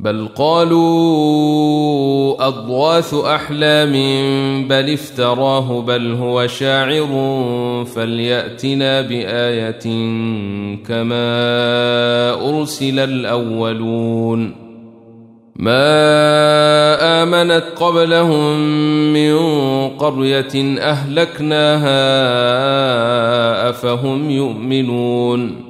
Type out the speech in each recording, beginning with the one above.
بل قالوا اضواث أحلام بل افتراه بل هو شاعر فليأتنا بآية كما أرسل الأولون. ما آمنت قبلهم من قرية أهلكناها أفهم يؤمنون.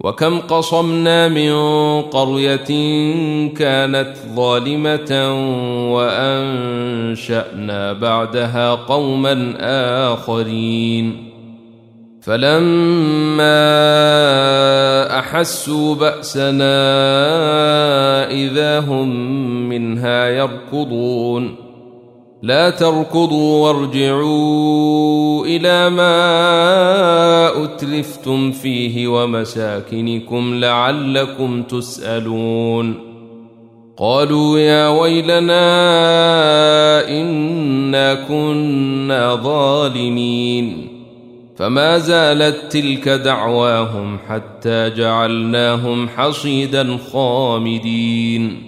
وكم قصمنا من قرية كانت ظالمة وأنشأنا بعدها قوما آخرين. فلما أحسوا بأسنا إذا هم منها يركضون. لا تركضوا وارجعوا إلى ما اتلفتم فيه ومساكنكم لعلكم تسألون. قالوا يا ويلنا إنا كنا ظالمين. فما زالت تلك دعواهم حتى جعلناهم حصيدا خامدين.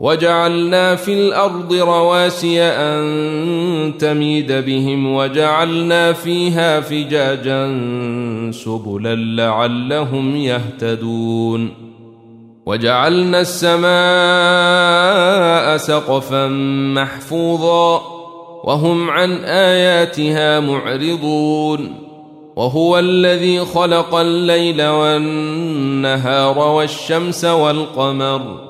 وجعلنا في الأرض رواسي أن تميد بهم وجعلنا فيها فجاجا سبلا لعلهم يهتدون وجعلنا السماء سقفا محفوظا وهم عن آياتها معرضون وهو الذي خلق الليل والنهار والشمس والقمر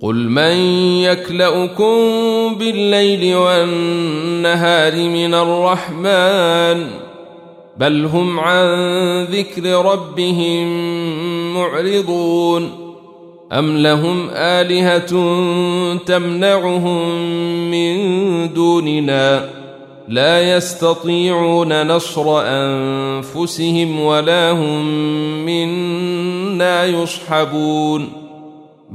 قل من يكلاكم بالليل والنهار من الرحمن بل هم عن ذكر ربهم معرضون ام لهم الهه تمنعهم من دوننا لا يستطيعون نصر انفسهم ولا هم منا يصحبون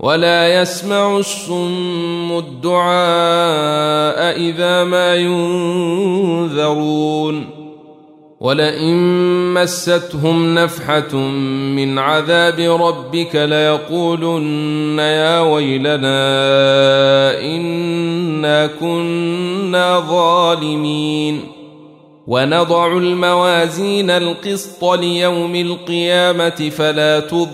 ولا يسمع الصم الدعاء إذا ما ينذرون ولئن مستهم نفحة من عذاب ربك ليقولن يا ويلنا إنا كنا ظالمين ونضع الموازين القسط ليوم القيامة فلا تظلم